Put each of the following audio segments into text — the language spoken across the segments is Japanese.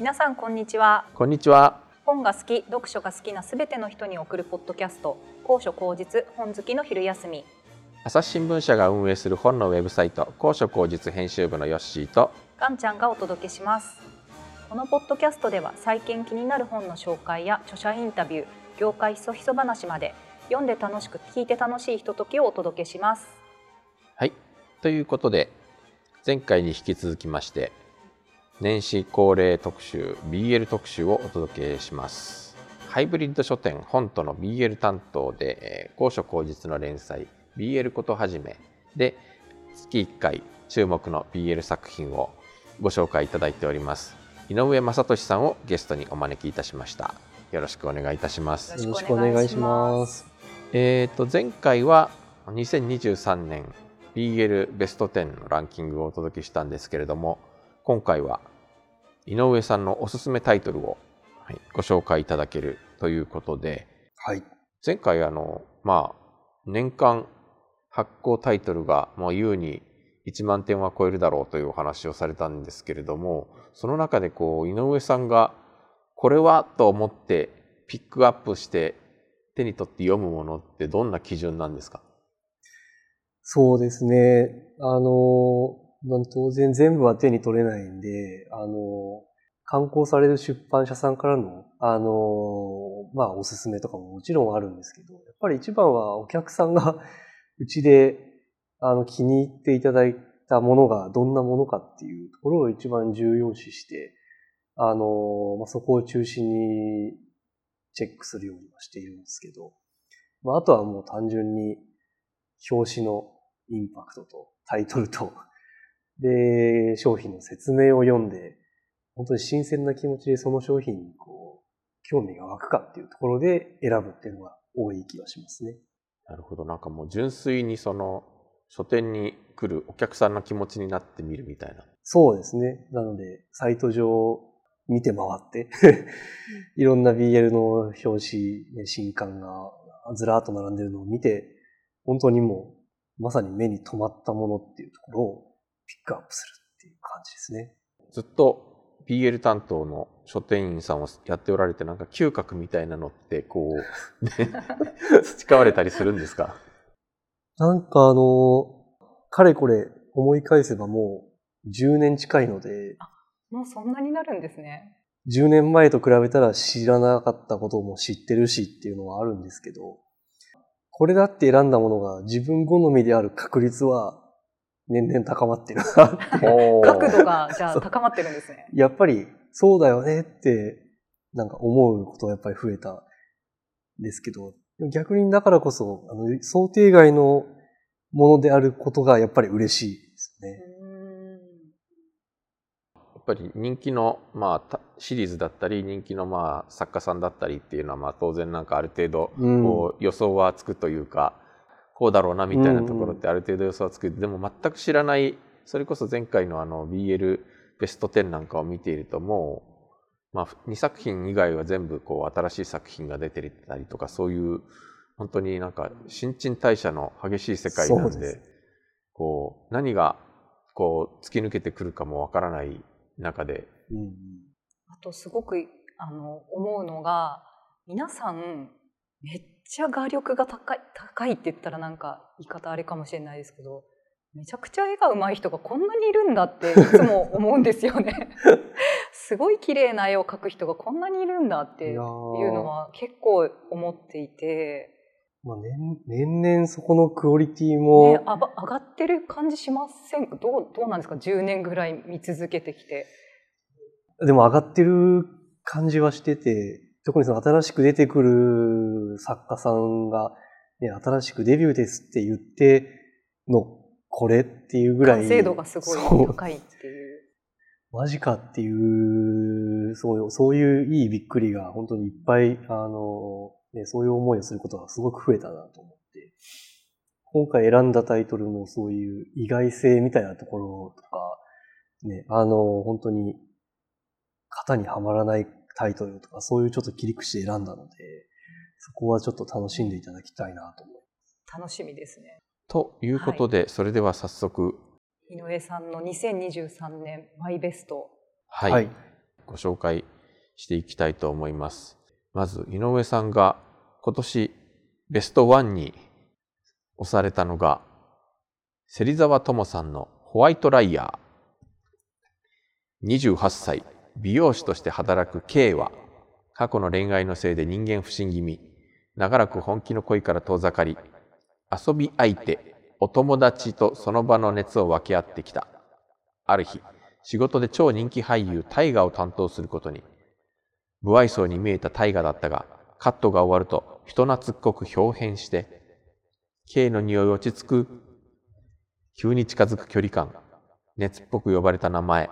皆さんこんにちは。こんにちは。本が好き読書が好きなすべての人に送るポッドキャスト。高所高実本好きの昼休み。朝日新聞社が運営する本のウェブサイト高所高実編集部のヨッシーとガンちゃんがお届けします。このポッドキャストでは最近気になる本の紹介や著者インタビュー業界ひそひそ話まで読んで楽しく聞いて楽しいひとときをお届けします。はい。ということで前回に引き続きまして年始恒例特集 BL 特集をお届けします。ハイブリッド書店本との BL 担当でえー高所高実の連載 BL ことはじめで月1回注目の BL 作品をご紹介いただいております。井上正俊さんをゲストにお招きいたしました。よろしくお願いいたします。よろしくお願いします。えー、と前回は2023年 BL ベスト10のランキングをお届けしたんですけれども今回は井上さんのおすすめタイトルを、はい、ご紹介いただけるということではい。前回あのまあ年間発行タイトルがもう優に1万点は超えるだろうというお話をされたんですけれどもその中でこう井上さんがこれはと思ってピックアップして手に取って読むものってどんな基準なんですか？そうですね。あの、まあ当然全部は手に取れないんで、あの、刊行される出版社さんからの、あの、まあ、おすすめとかももちろんあるんですけど、やっぱり一番はお客さんが うちで、あの、気に入っていただいたものがどんなものかっていうところを一番重要視して、あの、まあ、そこを中心にチェックするようにはしているんですけど、まあ、あとはもう単純に表紙のインパクトとタイトルと、で、商品の説明を読んで、本当に新鮮な気持ちでその商品にこう、興味が湧くかっていうところで選ぶっていうのが多い気がしますね。なるほどなんかもう純粋にその書店に来るお客さんの気持ちになってみるみたいなそうですね。なので、サイト上見て回って、いろんな BL の表紙、ね新刊がずらーっと並んでるのを見て、本当にもう、まさに目に留まったものっていうところをピックアップするっていう感じですね。ずっと BL 担当の書店員さんをやっておられてなんか嗅覚みたいなのってこう、ね、培われたりするんですか？なんかあの、かれこれ思い返せばもう10年近いので、もうそんなになるんですね10年前と比べたら知らなかったことも知ってるしっていうのはあるんですけど、これだって選んだものが自分好みである確率は年々高まってるなって。角度がじゃあ高まってるんですね。やっぱりそうだよねってなんか思うことはやっぱり増えたんですけど、逆にだからこそあの想定外のものであることがやっぱり嬉しいですね。やっぱり人気の、まあた、シリーズだったり人気の、まあ、作家さんだったりっていうのは、まあ、当然なんかある程度うん。こう予想はつくというか、こうだろうなみたいなところってある程度予想はつく、でも全く知らないそれこそ前回のあの BL ベスト10なんかを見ているともう、まあ、2作品以外は全部こう新しい作品が出てたりとかそういう本当になんか新陳代謝の激しい世界なんでこう何がこう突き抜けてくるかもわからない中で。あとすごくあの思うのが皆さんめっちゃ画力が高い高いって言ったらなんか言い方あれかもしれないですけどめちゃくちゃ絵が上手い人がこんなにいるんだっていつも思うんですよね。すごい綺麗な絵を描く人がこんなにいるんだっていうのは結構思っていて、まあ、年年々そこのクオリティも、ね、あば上がってる感じしませんか？どうどうなんですか？10年ぐらい見続けてきて。でも上がってる感じはしてて、特にその新しく出てくる作家さんが、ね、新しくデビューですって言ってのこれっていうぐらい。完成度がすごい高いっていう。マジかっていう、そうそういういいびっくりが本当にいっぱい、あの、ね、そういう思いをすることがすごく増えたなと思って。今回選んだタイトルもそういう意外性みたいなところとか、ね、あの、本当に型にはまらないタイトルとか、そういうちょっと切り口で選んだので、そこはちょっと楽しんでいただきたいなと思います。楽しみですね。ということで、それでは早速井上さんの2023年マイベスト。はい、はいご紹介していきたいと思います。まず、井上さんが今年ベストワンに押されたのが、芹沢智さんのホワイトライヤー。28歳、美容師として働く K は、過去の恋愛のせいで人間不信気味、長らく本気の恋から遠ざかり、遊び相手、お友達とその場の熱を分け合ってきた。ある日、仕事で超人気俳優大河を担当することに。不愛想に見えた大河だったが、カットが終わると人懐っこく表変して、K の匂い落ち着く、急に近づく距離感、熱っぽく呼ばれた名前、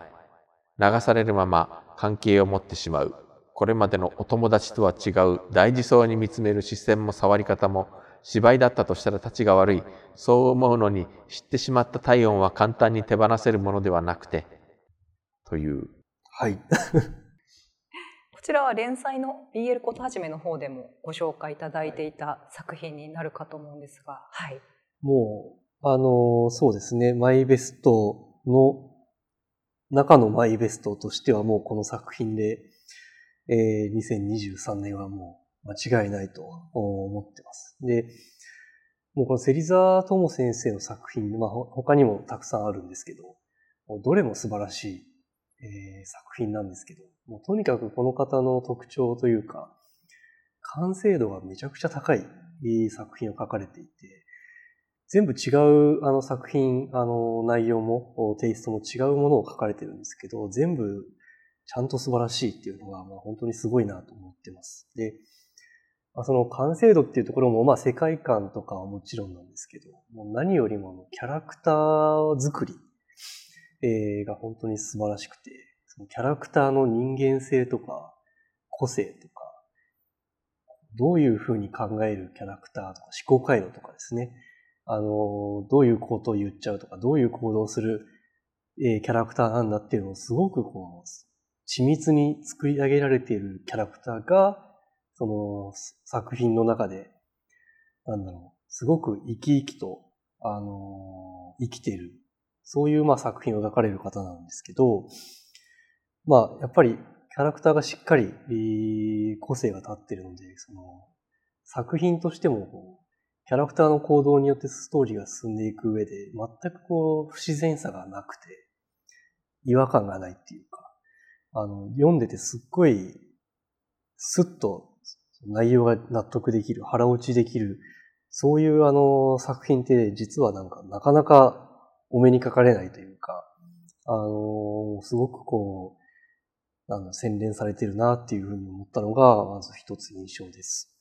流されるまま関係を持ってしまう。これまでのお友達とは違う大事そうに見つめる視線も触り方も芝居だったとしたら立ちが悪い。そう思うのに知ってしまった体温は簡単に手放せるものではなくて、という。はい。こちらは連載の BL ことはじめの方でもご紹介いただいていた作品になるかと思うんですが、はい。もう、あの、そうですね、マイベストの中のマイベストとしてはもうこの作品で、えー、2023年はもう間違いないと思ってます。で、もうこの芹沢智先生の作品、まあ他にもたくさんあるんですけど、どれも素晴らしい、えー、作品なんですけど、もうとにかくこの方の特徴というか、完成度がめちゃくちゃ高い作品を書かれていて、全部違うあの作品、あの内容もテイストも違うものを書かれてるんですけど、全部ちゃんと素晴らしいっていうのが、まあ、本当にすごいなと思ってます。で、まあ、その完成度っていうところも、まあ世界観とかはもちろんなんですけど、もう何よりもキャラクター作り、えー、が本当に素晴らしくて、そのキャラクターの人間性とか、個性とか、どういうふうに考えるキャラクターとか思考回路とかですね。あの、どういうことを言っちゃうとか、どういう行動をする、えー、キャラクターなんだっていうのをすごくこう、緻密に作り上げられているキャラクターが、その作品の中で、なんだろう、すごく生き生きと、あの、生きている、そういうまあ作品を描かれる方なんですけど、まあ、やっぱりキャラクターがしっかり個性が立ってるので、その作品としてもこうキャラクターの行動によってストーリーが進んでいく上で、全くこう、不自然さがなくて、違和感がないっていうか、あの、読んでてすっごい、スッと内容が納得できる、腹落ちできる、そういうあの、作品って実はなんか、なかなかお目にかかれないというか、あの、すごくこう、なんだ、洗練されてるなっていうふうに思ったのが、まず一つ印象です。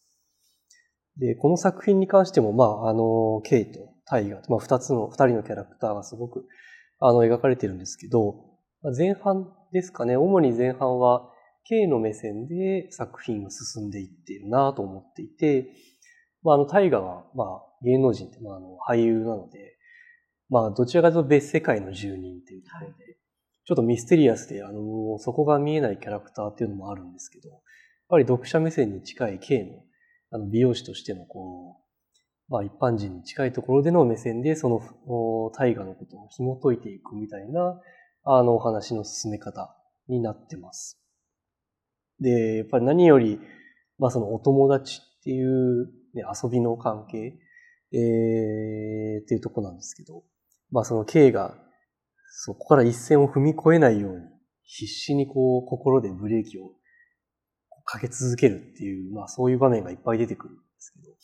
で、この作品に関しても、まあ、あの、ケイとタイガー、まあ、二つの、二人のキャラクターがすごく、あの、描かれてるんですけど、前半ですかね、主に前半は、K の目線で作品が進んでいっているなと思っていて、まあ、あの、大河は、まあ、芸能人って、まあ、あの、俳優なので、まあ、どちらかというと別世界の住人っていうところで、はい、ちょっとミステリアスで、あの、そこが見えないキャラクターっていうのもあるんですけど、やっぱり読者目線に近い K のあの美容師としてのこう、まあ一般人に近いところでの目線でその大河のことを紐解いていくみたいなあのお話の進め方になってます。で、やっぱり何より、まあそのお友達っていう、ね、遊びの関係、えー、っていうとこなんですけど、まあその K がそこから一線を踏み越えないように必死にこう心でブレーキをかけ続けるっていう、まあそういう場面がいっぱい出てくるんですけど、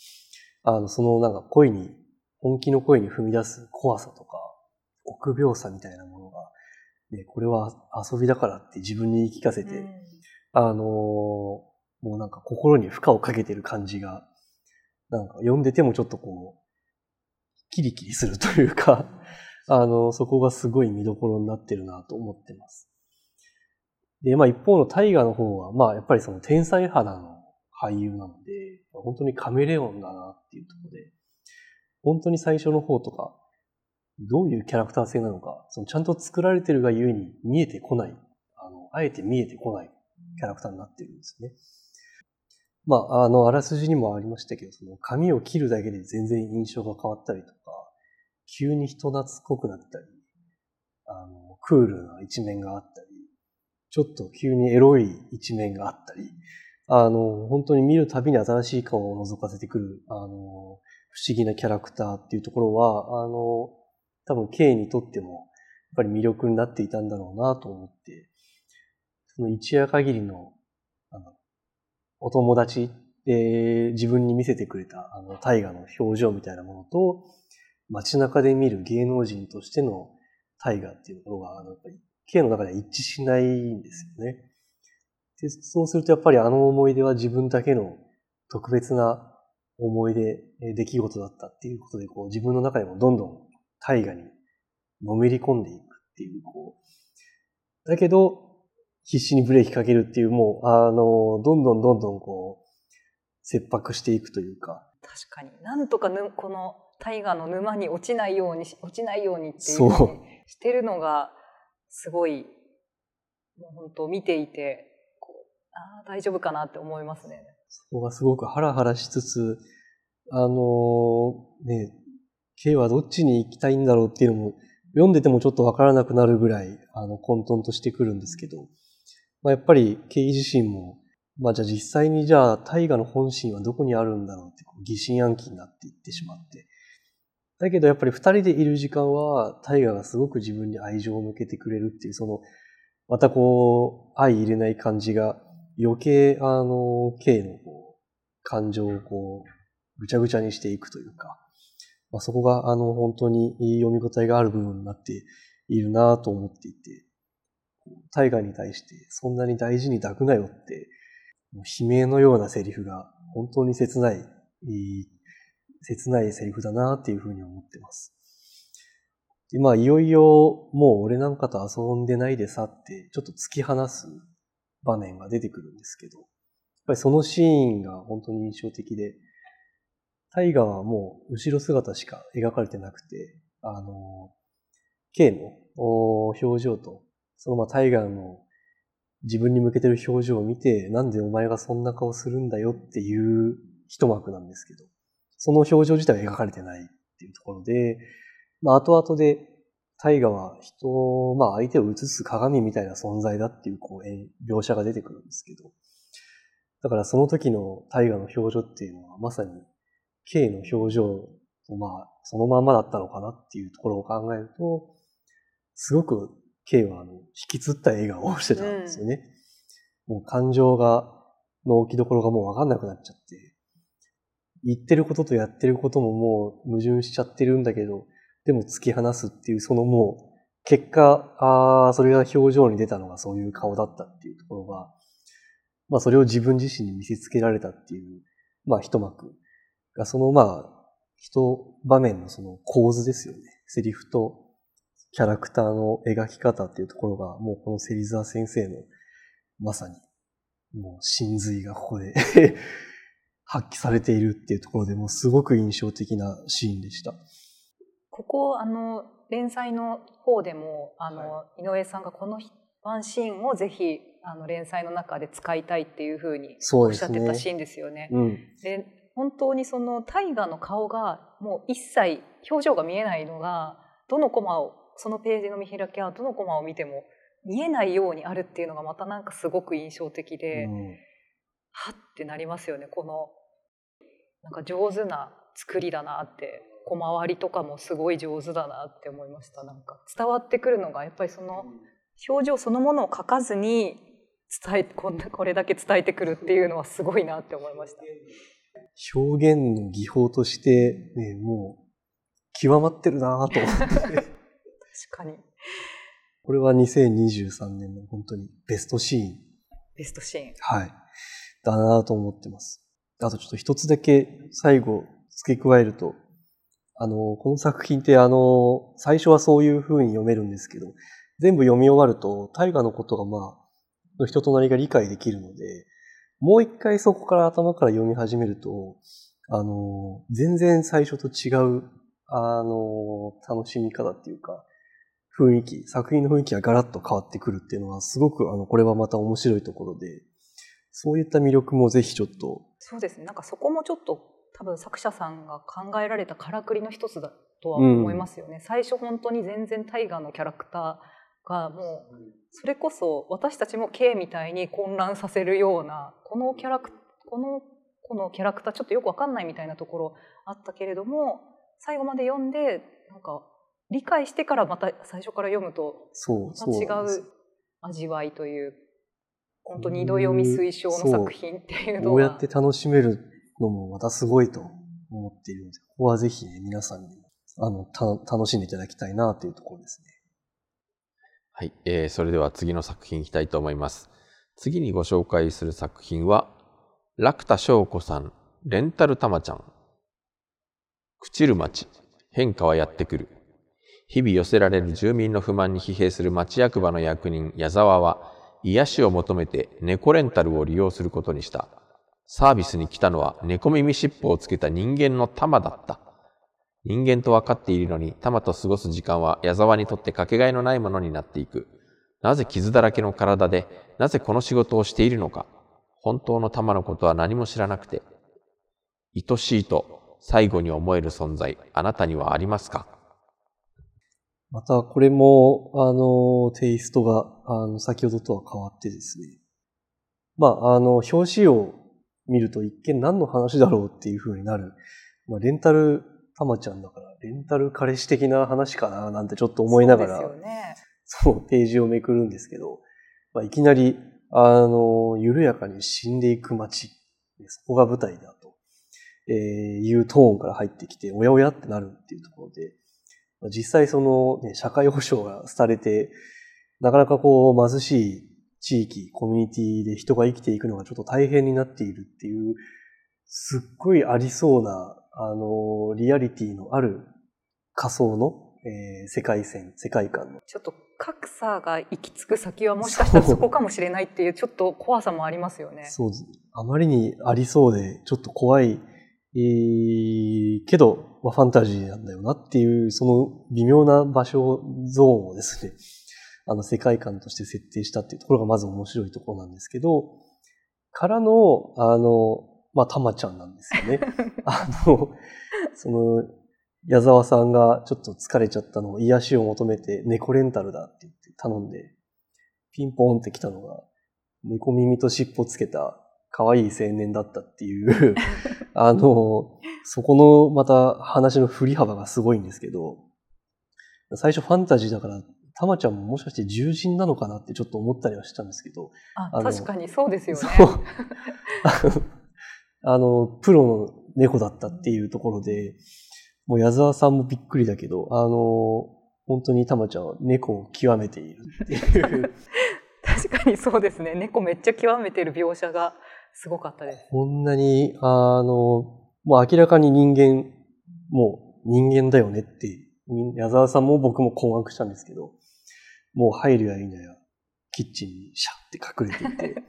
あの、そのなんか恋に、本気の恋に踏み出す怖さとか、臆病さみたいなものが、ね、これは遊びだからって自分に言い聞かせて、うん、あの、もうなんか心に負荷をかけてる感じが、なんか読んでてもちょっとこう、キリキリするというか、あの、そこがすごい見どころになってるなと思ってます。で、まあ一方の大河の方は、まあやっぱりその天才肌の俳優なので、本当にカメレオンだなっていうところで、本当に最初の方とか、どういうキャラクター性なのか、そのちゃんと作られてるがゆえに見えてこない、あの、あえて見えてこないキャラクターになってるんですね。まあ、あの、あらすじにもありましたけど、その髪を切るだけで全然印象が変わったりとか、急に人懐っこくなったり、あの、クールな一面があったり、ちょっと急にエロい一面があったり、あの、本当に見るたびに新しい顔を覗かせてくる、あの、不思議なキャラクターっていうところは、あの、多分 K にとっても、やっぱり魅力になっていたんだろうなと思って、その一夜限りの、あの、お友達で自分に見せてくれた、あの、大河の表情みたいなものと、街中で見る芸能人としての大河っていうところが、あの、やっぱり K の中では一致しないんですよね。でそうするとやっぱりあの思い出は自分だけの特別な思い出、出来事だったっていうことで、こう自分の中でもどんどん大河にのめり込んでいくっていう、こう、だけど、必死にブレーキかけるっていう、もう、あの、どんどんどんどんこう、切迫していくというか。確かに。なんとかぬ、この大河の沼に落ちないように、落ちないようにっていう、ね、してるのが、すごい、もう本当見ていて、こうああ、大丈夫かなって思いますね。そこがすごくハラハラしつつ、あのー、ね、K はどっちに行きたいんだろうっていうのも、読んでてもちょっとわからなくなるぐらい、あの、混沌としてくるんですけど、まあ、やっぱり K 自身も、まあじゃあ実際にじゃあ大河の本心はどこにあるんだろうってこう疑心暗鬼になっていってしまって。だけどやっぱり二人でいる時間は大河がすごく自分に愛情を向けてくれるっていう、その、またこう、相入れない感じが余計あの、K のこう、感情をこう、ぐちゃぐちゃにしていくというか、まあ、そこがあの本当に読み応えがある部分になっているなと思っていて、大河に対してそんなに大事に抱くなよって、悲鳴のようなセリフが本当に切ない、切ないセリフだなっていうふうに思ってます。で、まあ、いよいよもう俺なんかと遊んでないでさって、ちょっと突き放す場面が出てくるんですけど、やっぱりそのシーンが本当に印象的で、タイガーはもう後ろ姿しか描かれてなくて、あの、K の表情と、そのまあタイガーの自分に向けてる表情を見て、なんでお前がそんな顔するんだよっていう一幕なんですけど、その表情自体は描かれてないっていうところで、まあ後々でタイガは人、まあ相手を映す鏡みたいな存在だっていうこう描写が出てくるんですけど、だからその時のタイガの表情っていうのはまさに K の表情とまあ、そのまんまだったのかなっていうところを考えると、すごく K はあの、引きつった笑顔をしてたんですよね。うん、もう感情が、の置きどころがもうわかんなくなっちゃって、言ってることとやってることももう矛盾しちゃってるんだけど、でも突き放すっていう、そのもう、結果、ああ、それが表情に出たのがそういう顔だったっていうところが、まあそれを自分自身に見せつけられたっていう、まあ一幕が、そのまあ、一場面のその構図ですよね。セリフとキャラクターの描き方っていうところが、もうこの芹沢先生の、まさに、もう真髄がここで 発揮されているっていうところでもうすごく印象的なシーンでした。ここ、あの、連載の方でも、あの、はい、井上さんがこのワンシーンをぜひ、あの、連載の中で使いたいっていうふうにおっしゃってたシーンですよね。で、ねうん、本当にその大河の顔がもう一切表情が見えないのがどのコマをそのページの見開きはどのコマを見ても見えないようにあるっていうのがまたなんかすごく印象的で、うん、はってなりますよね。このなんか上手な作りだなって小回りとかもすごい上手だなって思いましたなんか伝わってくるのがやっぱりその表情そのものを書かずに伝えこんなこれだけ伝えてくるっていうのはすごいなって思いました。表現の技法として、ね、もう極まってるなと思ってかに。これは2023年の本当にベストシーン。ベストシーン。はい。だなと思ってます。あとちょっと一つだけ最後付け加えると、あの、この作品ってあの、最初はそういう風に読めるんですけど、全部読み終わると大河のことがまあ、人となりが理解できるので、もう一回そこから頭から読み始めると、あの、全然最初と違う、あの、楽しみ方っていうか、雰囲気、作品の雰囲気がガラッと変わってくるっていうのは、すごく、あの、これはまた面白いところで、そういった魅力もぜひちょっと。そうですね。なんかそこもちょっと、多分作者さんが考えられたからくりの一つだとは思いますよね。うん、最初本当に全然タイガーのキャラクタがもうそれこそ私たちも K みたいに混乱させるようなこのキャラクこのこのキャラクターちょっとよくわかんないみたいなところあったけれども最後まで読んでなんか理解してからまた最初から読むとまた違う味わいという本当二度読み推奨の作品っていうのこうやはって楽しめるのもまたすごいと思っているので、ここはぜひね、皆さんにもあのた楽しんでいただきたいなというところですね。はい、えーそれでは次の作品いきたいと思います。次にご紹介する作品は、楽田翔子さん、レンタルたまちゃん。朽ちる町、変化はやってくる。日々寄せられる住民の不満に疲弊する町役場の役人、矢沢は、癒しを求めて猫レンタルを利用することにした。サービスに来たのは猫耳尻尾をつけた人間の玉だった。人間と分かっているのに、玉と過ごす時間は矢沢にとってかけがえのないものになっていく。なぜ傷だらけの体で、なぜこの仕事をしているのか。本当の玉のことは何も知らなくて。愛しいと最後に思える存在、あなたにはありますか？またこれも、あの、テイストが、あの、先ほどとは変わってですね。まあ、あの、表紙を見ると一見何の話だろうっていう風になる。まあ、レンタルたまちゃんだから、レンタル彼氏的な話かななんてちょっと思いながら、そうですよねそう、ページをめくるんですけど、まあ、いきなり、あの、緩やかに死んでいく街、そこが舞台だと、えーいうトーンから入ってきて、おやおやってなるっていうところで、まあ実際その、ね、社会保障が廃れて、なかなかこう貧しい地域、コミュニティで人が生きていくのがちょっと大変になっているっていう、すっごいありそうな、あの、リアリティのある仮想の、えー世界線、世界観のちょっと格差が行き着く先はもしかしたらそこかもしれないっていうちょっと怖さもありますよね。そう。あまりにありそうで、ちょっと怖い、えーけど、まあ、ファンタジーなんだよなっていう、その微妙な場所、ゾーンをですね、あの、世界観として設定したっていうところがまず面白いところなんですけど、からの、あの、まあ、たまちゃんなんですよね。あの、その、矢沢さんがちょっと疲れちゃったのを癒しを求めて猫レンタルだって言って頼んで、ピンポーンって来たのが、猫耳と尻尾つけた可愛い青年だったっていう、あの、そこのまた話の振り幅がすごいんですけど、最初ファンタジーだから、たまちゃんももしかして獣人なのかなってちょっと思ったりはしたんですけど、ああの確かにそうですよね。あの、プロの猫だったっていうところで、もう矢沢さんもびっくりだけど、あの、本当にたまちゃんは猫を極めているっていう、確かにそうですね。猫めっちゃ極めてる描写がすごかったです。こんなに、あの、もう明らかに人間、もう人間だよねって、み矢沢さんも僕も困惑したんですけど、もう入るやいなや、キッチンにシャって隠れていて、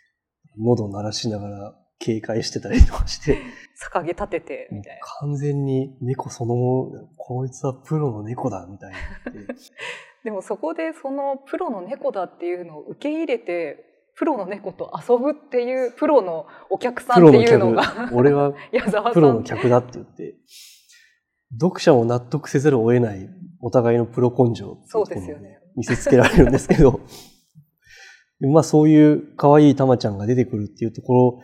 喉鳴らしながら警戒してたりとかして、逆毛立ててみたいな。完全に猫そのもの、こいつはプロの猫だみたいにな でもそこでそのプロの猫だっていうのを受け入れてプロの猫と遊ぶっていうプロのお客さんっていうのが。客、俺は プロの客だって言って、読者も納得せざるを得ないお互いのプロ根性そうですよね。見せつけられるんですけど、で まあそういう可愛いたまちゃんが出てくるっていうところ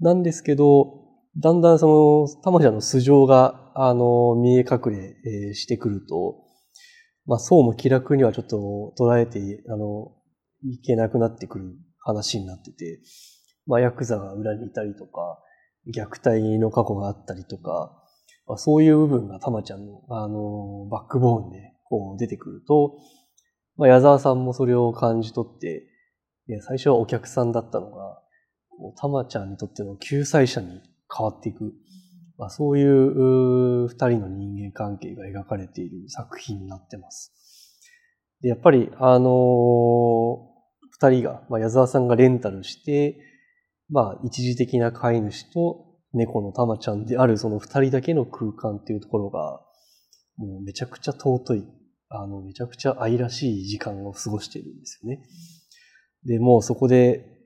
なんですけど、だんだんそのたまちゃんの素性が、あの、見え隠れえーしてくると、まあそうも気楽にはちょっと捉えて、あの、いけなくなってくる話になってて、まあヤクザが裏にいたりとか、虐待の過去があったりとか、まあ、そういう部分がたまちゃんの、あの、バックボーンでこう出てくると、まあ、矢沢さんもそれを感じ取って、いや最初はお客さんだったのが、たまちゃんにとっての救済者に変わっていく、まあ、そういうう二人の人間関係が描かれている作品になってます。でやっぱり、あの二人が、まあ、矢沢さんがレンタルして、まあ、一時的な飼い主と猫のたまちゃんであるその二人だけの空間っていうところが、もうめちゃくちゃ尊い、あの、めちゃくちゃ愛らしい時間を過ごしているんですよね。で、もうそこで、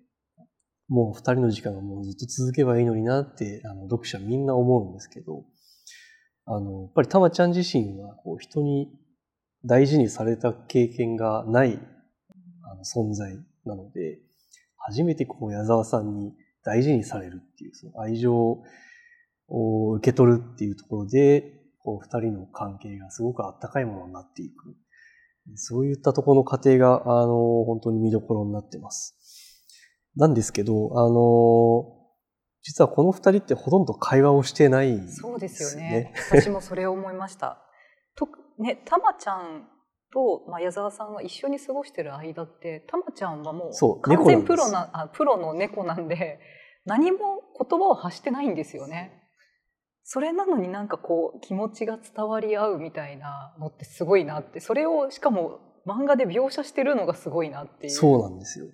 もう二人の時間がもうずっと続けばいいのになって、あの、読者みんな思うんですけど、あの、やっぱりたまちゃん自身は、こう、人に大事にされた経験がないあの存在なので、初めてこう矢沢さんに大事にされるっていう、その愛情を受け取るっていうところで、こう二人の関係がすごくあったかいものになっていく。そういったところの過程が、あの、本当に見どころになってます。なんですけど、あの、実はこの二人ってほとんど会話をしてない、ね、そうですよね。私もそれを思いました。とね、たまちゃんと、まあ、矢沢さんが一緒に過ごしてる間って、たまちゃんはもう完全プロなあプロの猫なんで、何も言葉を発してないんですよね。それなのになんかこう気持ちが伝わり合うみたいなのってすごいなって。それをしかも漫画で描写してるのがすごいなっていう。そうなんですよ。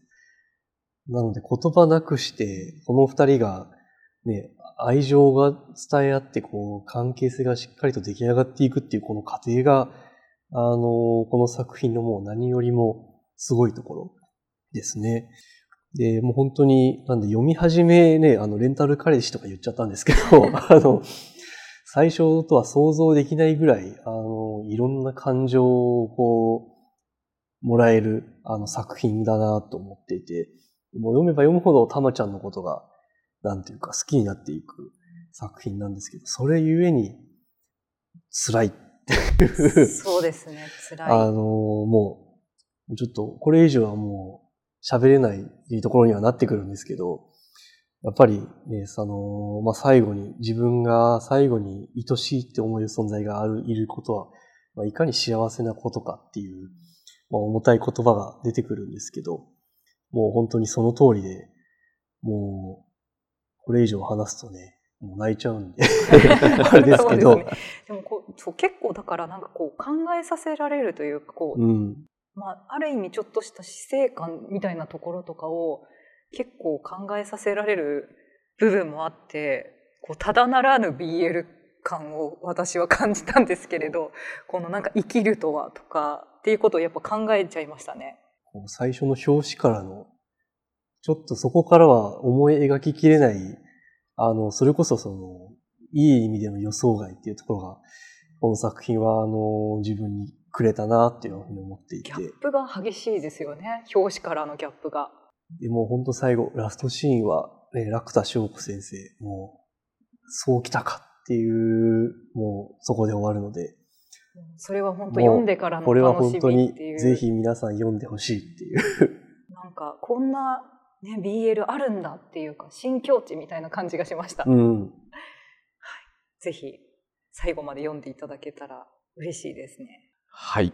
なので言葉なくしてこの二人がね愛情が伝え合ってこう関係性がしっかりと出来上がっていくっていうこの過程があのこの作品のもう何よりもすごいところですね。で、もう本当に、なんで読み始めね、あの、レンタル彼氏とか言っちゃったんですけど、あの、最初とは想像できないぐらい、あの、いろんな感情をこう、もらえる、あの、作品だなと思っていて、もう読めば読むほどたまちゃんのことが、なんていうか好きになっていく作品なんですけど、それゆえに辛いっていう。そうですね、辛い。あの、もう、ちょっと、これ以上はもう、喋れないところにはなってくるんですけど、やっぱりね、その、まあ、最後に、自分が最後に愛しいって思える存在がある、いることは、まあ、いかに幸せなことかっていう、まあ、重たい言葉が出てくるんですけど、もう本当にその通りで、もう、これ以上話すとね、もう泣いちゃうんで あれですけど。でね、でもこうそう結構だからなんかこう考えさせられるというか、こう、うん、まあ、ある意味ちょっとした死生観みたいなところとかを結構考えさせられる部分もあってこうただならぬ BL 感を私は感じたんですけれどこのなんか生きるとはとかっていうことをやっぱ考えちゃいましたね。最初の表紙からのちょっとそこからは思い描ききれないあのそれこそそのいい意味での予想外っていうところがこの作品はあの自分にくれたなっていうふうに思っていて。ギャップが激しいですよね。表紙からのギャップが。でも本当最後、ラストシーンは、ね、楽田翔子先生、もう、そうきたかっていう、もうそこで終わるので。それは本当読んでからのこれは本当にぜひ皆さん読んでほしいっていう。なんか、こんな、ね、BL あるんだっていうか、新境地みたいな感じがしました。うん。はい。ぜひ、最後まで読んでいただけたら嬉しいですね。はい。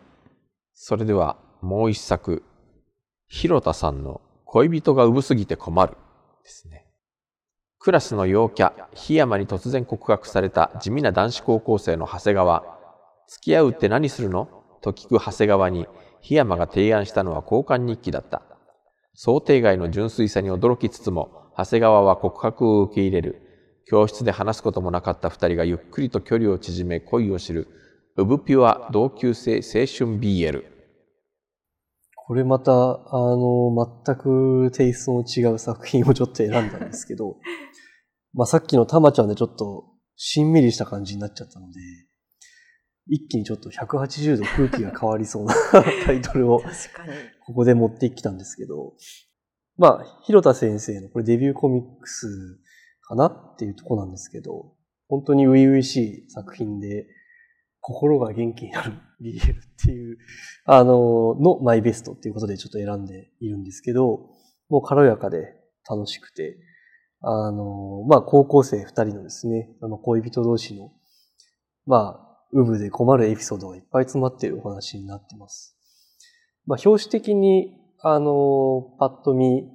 それではもう一作、広田さんの恋人が産すぎて困るですね。クラスの陽キャ、檜山に突然告白された地味な男子高校生の長谷川。付き合うって何するの？と聞く長谷川に、檜山が提案したのは交換日記だった。想定外の純粋さに驚きつつも、長谷川は告白を受け入れる。教室で話すこともなかった二人がゆっくりと距離を縮め恋を知る。ウブピュア同級生青春 BL。これまた、あの、全くテイストの違う作品をちょっと選んだんですけど、まあさっきのたまちゃんでちょっとしんみりした感じになっちゃったので、一気にちょっと180度空気が変わりそうな タイトルをここで持ってきたんですけど、まあ、広田先生のこれデビューコミックスかなっていうとこなんですけど、本当に初々しい作品で、心が元気になる BL っていう、あの、のマイベストっていうことでちょっと選んでいるんですけど、もう軽やかで楽しくて、あの、まあ、高校生二人のですね、あの、恋人同士の、まあ、ウブで困るエピソードがいっぱい詰まっているお話になってます。まあ、表紙的に、あの、パッと見、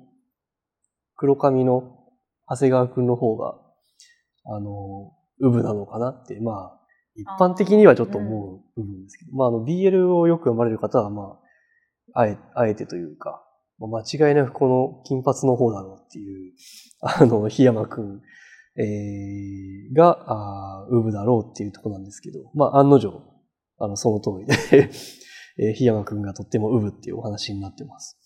黒髪の長谷川くんの方が、あの、ウブなのかなって、まあ、一般的にはちょっと思う部分ですけど、まあ、あの、BL をよく読まれる方は、まあ、あえ、あえてというか、間違いなくこの金髪の方だろうっていう、あの、檜山くん、えー、が、あウブだろうっていうところなんですけど、まあ、案の定、あの、その通りで えー、檜山くんがとってもウブっていうお話になってます。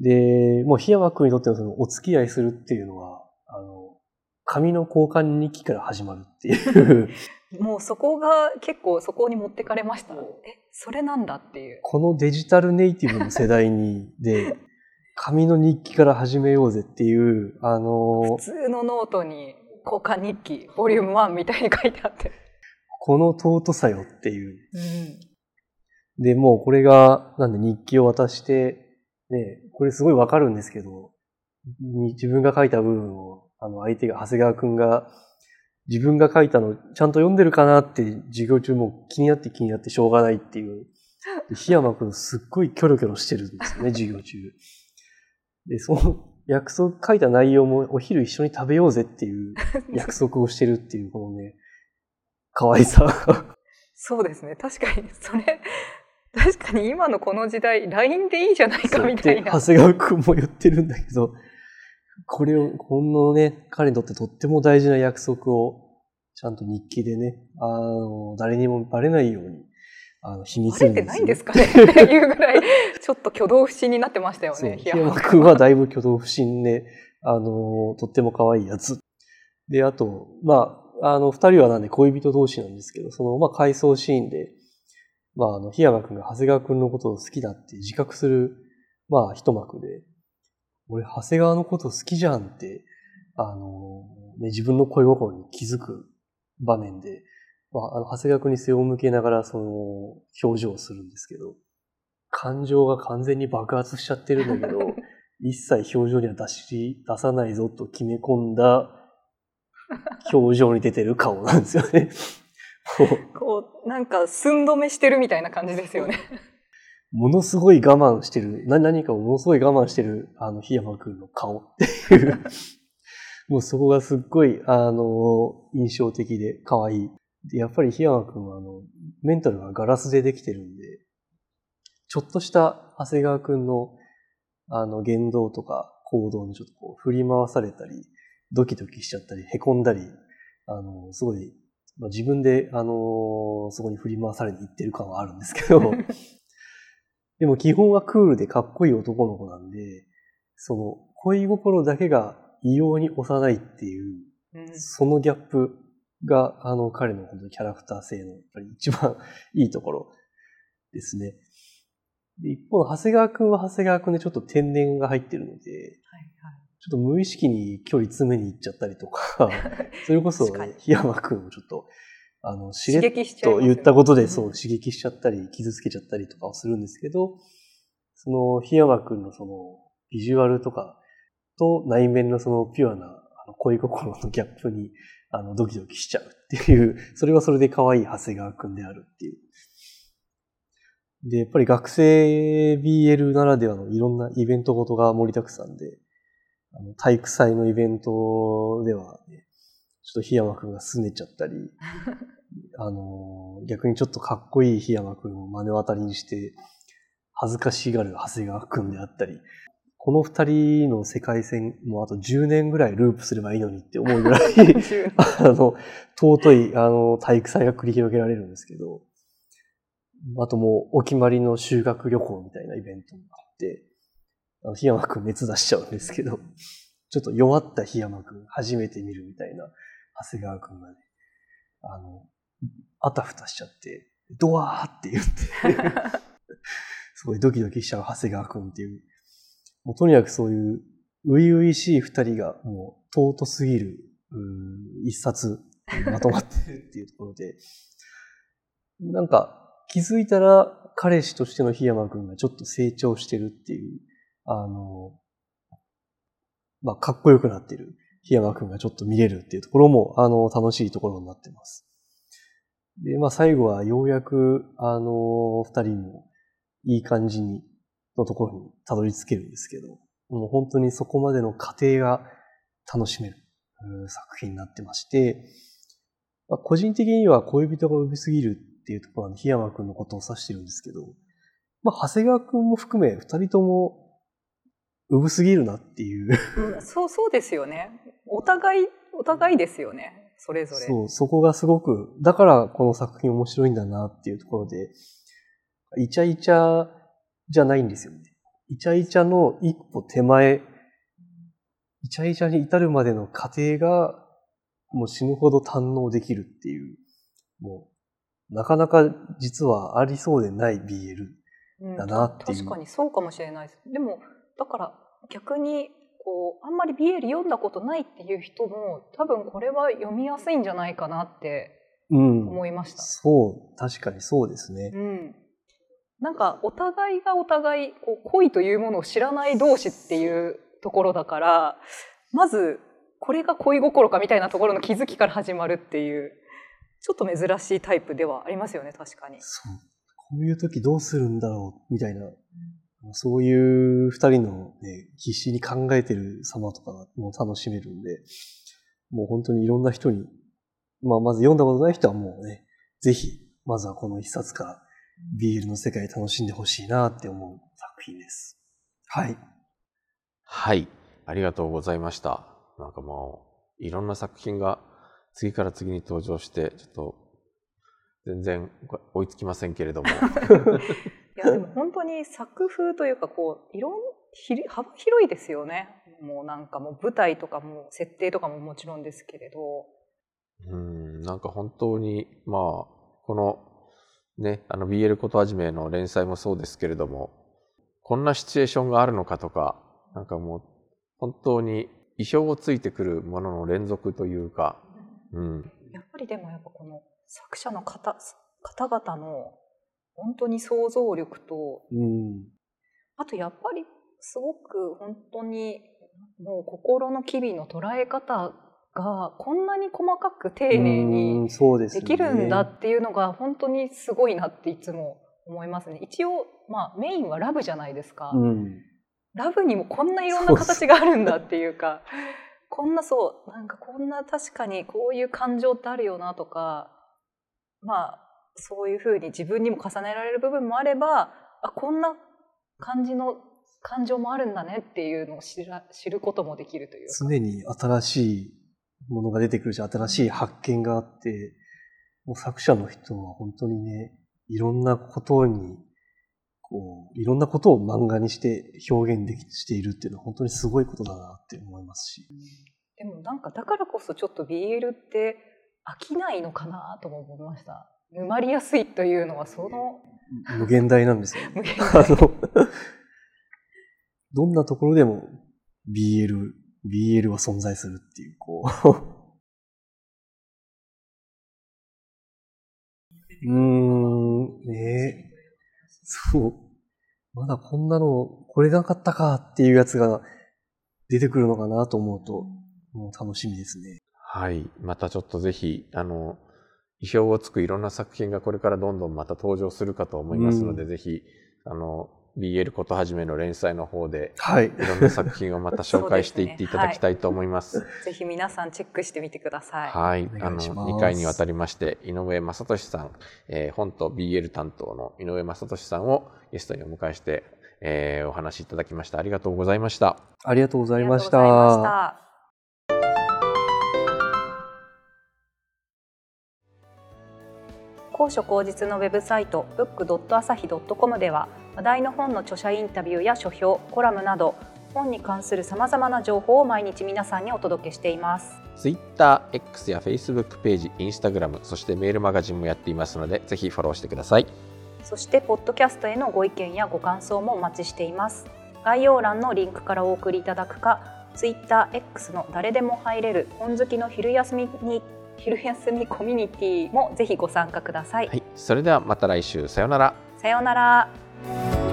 で、もう檜山くんにとってのそのお付き合いするっていうのは、あの、紙の交換日記から始まるっていう もうそこが結構そこに持ってかれました。え、それなんだっていう。このデジタルネイティブの世代に、で、紙の日記から始めようぜっていう、あの普、通のノートに交換日記、ボリューム1みたいに書いてあって。この尊さよっていう。うん。で、もうこれが、なんで日記を渡して、ね、これすごいわかるんですけど、に自分が書いた部分を、あの、相手が、長谷川くんが、自分が書いたのちゃんと読んでるかなって授業中も気になって気になってしょうがないっていう。で檜山くんすっごいキョロキョロしてるんですよね、授業中。で、その約束書いた内容もお昼一緒に食べようぜっていう 約束をしてるっていう、このね、可愛さ。そうですね。確かに、それ、確かに今のこの時代、LINE でいいじゃないかみたいで、な。長谷川くんも言ってるんだけど、これを、このね、彼にとってとっても大事な約束を、ちゃんと日記でね、あの、誰にもバレないように、あの、秘密バレてないんですかねって いうぐらい、ちょっと挙動不審になってましたよね。檜山くんはだいぶ挙動不審で、あの、とっても可愛いやつ。で、あと、まあ、あの、二人はなんで恋人同士なんですけど、その、まあ、回想シーンで、まあ、あの、檜山くんが長谷川くんのことを好きだって自覚する、まあ、一幕で、俺、長谷川のこと好きじゃんって、あの、ね、自分の恋心に気づく場面で、まあ、あの、長谷川くんに背を向けながら、その、表情をするんですけど、感情が完全に爆発しちゃってるんだけど、一切表情には出し、出さないぞと決め込んだ表情に出てる顔なんですよね。こう、なんか寸止めしてるみたいな感じですよね。ものすごい我慢してる、な何かをものすごい我慢してる、あの、檜山くんの顔っていう、もうそこがすっごい、あの、印象的で可愛い。で、やっぱり檜山くんは、あの、メンタルがガラスでできてるんで、ちょっとした長谷川くんの、あの、言動とか行動にちょっとこう、振り回されたり、ドキドキしちゃったり、凹んだり、あの、すごい、まあ、自分で、あの、そこに振り回されに行ってる感はあるんですけど、でも基本はクールでかっこいい男の子なんで、その恋心だけが異様に幼いっていう、うん。そのギャップが、あの、彼の本当にキャラクター性のやっぱり一番いいところですね。で一方、長谷川くんは長谷川くんでちょっと天然が入ってるので、ちょっと無意識に距離詰めに行っちゃったりとか、それこそ、檜山くんをちょっと、あの、しれっと言ったことで、うんそう、刺激しちゃったり、傷つけちゃったりとかをするんですけど、その、檜山くんのその、ビジュアルとかと内面のそのピュアな恋心のギャップに、あの、ドキドキしちゃうっていう、それはそれで可愛い長谷川くんであるっていう。で、やっぱり学生 BL ならではのいろんなイベントごとが盛りだくさんで、あの体育祭のイベントでは、ね、ちょっと檜山くんが拗ねちゃったり、あの、逆にちょっとかっこいい檜山くんを目の当たりにして、恥ずかしがる長谷川くんであったり、この二人の世界線、もうあと10年ぐらいループすればいいのにって思うぐらい、あの、尊い、あの、体育祭が繰り広げられるんですけど、あともうお決まりの修学旅行みたいなイベントもあって、あの、檜山くん熱出しちゃうんですけど、ちょっと弱った檜山くん初めて見るみたいな長谷川くんがね、あの、あたふたしちゃって、ドワーって言って、すごいドキドキしちゃう長谷川くんっていう、もうとにかくそういう、初々しい二人がもう尊すぎる、一冊まとまってるっていうところで、なんか気づいたら彼氏としての檜山くんがちょっと成長してるっていう、あの、まあ、かっこよくなってる檜山くんがちょっと見れるっていうところも、あの、楽しいところになってます。で、まあ、最後はようやく、あの、二人もいい感じに、のところにたどり着けるんですけど、もう本当にそこまでの過程が楽しめる作品になってまして、まあ、個人的には恋人が産みすぎるっていうところは檜山くんのことを指してるんですけど、まあ、長谷川くんも含め二人とも産すぎるなっていう、うんそうそうですよね。お互い、お互いですよね。それぞれ。そう、そこがすごく、だからこの作品面白いんだなっていうところで、イチャイチャじゃないんですよね。イチャイチャの一歩手前、イチャイチャに至るまでの過程が、もう死ぬほど堪能できるっていう、もう、なかなか実はありそうでない BL。うんだなっていう確かにそうかもしれないです。でもだから逆にこうあんまり BL 読んだことないっていう人も多分これは読みやすいんじゃないかなってうん。思いました。そう、確かにそうですね。うん、なんかお互いがお互いこう恋というものを知らない同士っていうところだからまずこれが恋心かみたいなところの気づきから始まるっていうちょっと珍しいタイプではありますよね確かに。そう。こういう時どうするんだろう、みたいな。そういう二人のね、必死に考えてる様とかも楽しめるんで、もう本当にいろんな人に、まあまず読んだことない人はもうね、ぜひ、まずはこの一冊から BL の世界楽しんでほしいなって思う作品です。はい。はい、ありがとうございました。なんかもう、いろんな作品が次から次に登場して、ちょっと、全然追いつきませんけれども。いやでも本当に作風というかこういろんひ幅広いですよね。もうなんかもう舞台とかも設定とかももちろんですけれど。うん、なんか本当に、まあ、この、ね、あの BL ことはじめの連載もそうですけれども、こんなシチュエーションがあるのかとか、なんかもう、本当に意表をついてくるものの連続というか、うん、やっぱりでもやっぱこの作者の方方々の本当に想像力とうん。あとやっぱりすごく本当にもう心の機微の捉え方がこんなに細かく丁寧うにできるんだっていうのが本当にすごいなっていつも思いますね。一応、まあ、メインはラブじゃないですか。うん。ラブにもこんないろんな形があるんだっていうかこんなそうなんかこんな確かにこういう感情ってあるよなとかまあそういうふうに自分にも重ねられる部分もあればあこんな感じの感情もあるんだねっていうのを知ら知ることもできるというか。常に新しいものが出てくるし、新しい発見があって、もう作者の人は本当にね、いろんなことに、こう、いろんなことを漫画にして表現できしているっていうのは本当にすごいことだなって思いますし。でもなんかだからこそちょっと BL って飽きないのかなとも思いました。沼りやすいというのはその無限大なんですよ。無限あの、どんなところでも BL、BL は存在するっていう、こう。うーん、ねえ。そう。まだこんなの、これなかったかっていうやつが出てくるのかなと思うと、もう楽しみですね。はい。またちょっとぜひ、あの、意表をつくいろんな作品がこれからどんどんまた登場するかと思いますので、うんぜひ、あの、BL ことはじめの連載の方で、はい。いろんな作品をまた紹介していっていただきたいと思います。ぜひ皆さんチェックしてみてください。はい。おあの、願いします2回にわたりまして、井上正俊さん、えー本と BL 担当の井上正俊さんをゲストにお迎えして、えーお話しいただきました。ありがとうございました。ありがとうございましありがとうございまた。高所高実のウェブサイト book.asahi.com では話題の本の著者インタビューや書評、コラムなど本に関するさまざまな情報を毎日皆さんにお届けしています。Twitter、X や Facebook ページ、Instagram、そしてメールマガジンもやっていますので、ぜひフォローしてください。そしてポッドキャストへのご意見やご感想もお待ちしています概要欄のリンクからお送りいただくか TwitterX の誰でも入れる本好きの昼休みに昼休みコミュニティもぜひご参加ください、はい。それではまた来週、さようなら。さようなら